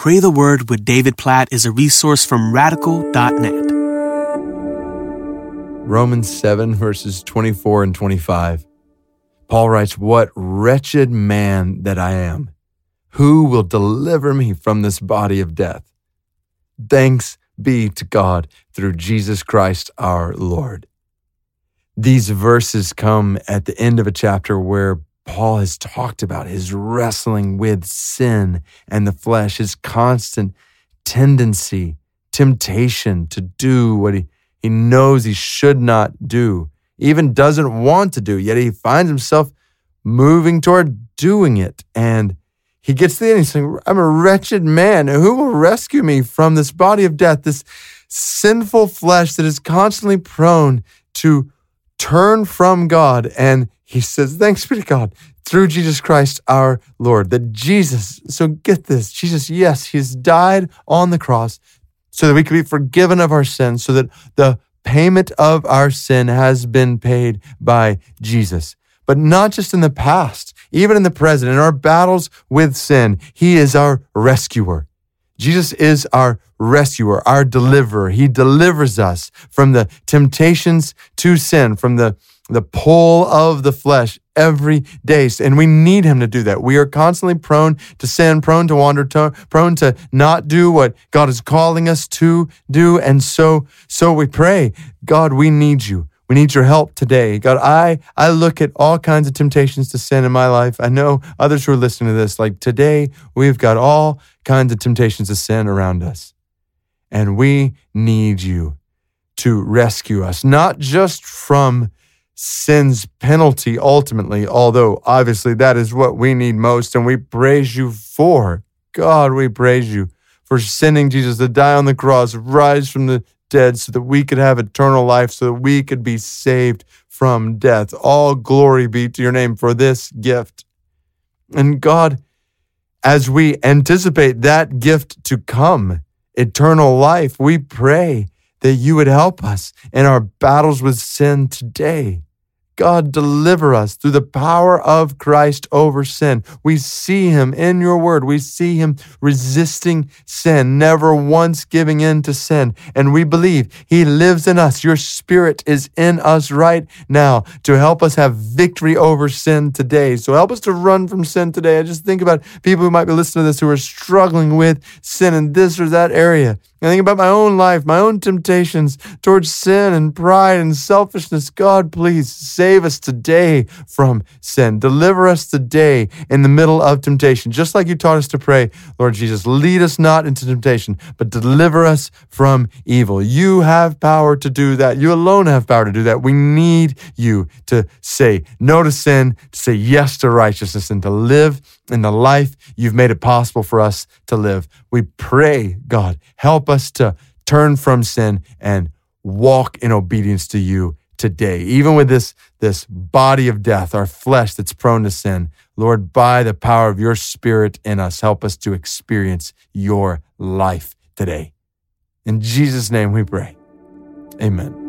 Pray the Word with David Platt is a resource from radical.net. Romans 7, verses 24 and 25. Paul writes, What wretched man that I am! Who will deliver me from this body of death? Thanks be to God through Jesus Christ our Lord. These verses come at the end of a chapter where Paul has talked about his wrestling with sin and the flesh, his constant tendency, temptation to do what he, he knows he should not do, even doesn't want to do, yet he finds himself moving toward doing it. And he gets to the end, he's saying, I'm a wretched man. Who will rescue me from this body of death, this sinful flesh that is constantly prone to turn from God? And he says, Thanks be to God through Jesus Christ our Lord. That Jesus, so get this, Jesus, yes, he's died on the cross so that we could be forgiven of our sins, so that the payment of our sin has been paid by Jesus. But not just in the past, even in the present, in our battles with sin, He is our rescuer. Jesus is our rescuer, our deliverer. He delivers us from the temptations to sin, from the, the pull of the flesh every day. And we need him to do that. We are constantly prone to sin, prone to wander, to, prone to not do what God is calling us to do. And so, so we pray, God, we need you. We need your help today. God, I, I look at all kinds of temptations to sin in my life. I know others who are listening to this, like today, we've got all kinds of temptations to sin around us. And we need you to rescue us, not just from sin's penalty ultimately, although obviously that is what we need most. And we praise you for. God, we praise you for sending Jesus to die on the cross, rise from the dead so that we could have eternal life, so that we could be saved from death. All glory be to your name for this gift. And God, as we anticipate that gift to come, eternal life, we pray that you would help us in our battles with sin today. God, deliver us through the power of Christ over sin. We see him in your word. We see him resisting sin, never once giving in to sin. And we believe he lives in us. Your spirit is in us right now to help us have victory over sin today. So help us to run from sin today. I just think about people who might be listening to this who are struggling with sin in this or that area. I think about my own life, my own temptations towards sin and pride and selfishness. God, please save us today from sin. Deliver us today in the middle of temptation, just like you taught us to pray, Lord Jesus. Lead us not into temptation, but deliver us from evil. You have power to do that. You alone have power to do that. We need you to say no to sin, to say yes to righteousness, and to live in the life you've made it possible for us to live. We pray, God, help us to turn from sin and walk in obedience to you today. Even with this, this body of death, our flesh that's prone to sin, Lord, by the power of your spirit in us, help us to experience your life today. In Jesus' name we pray. Amen.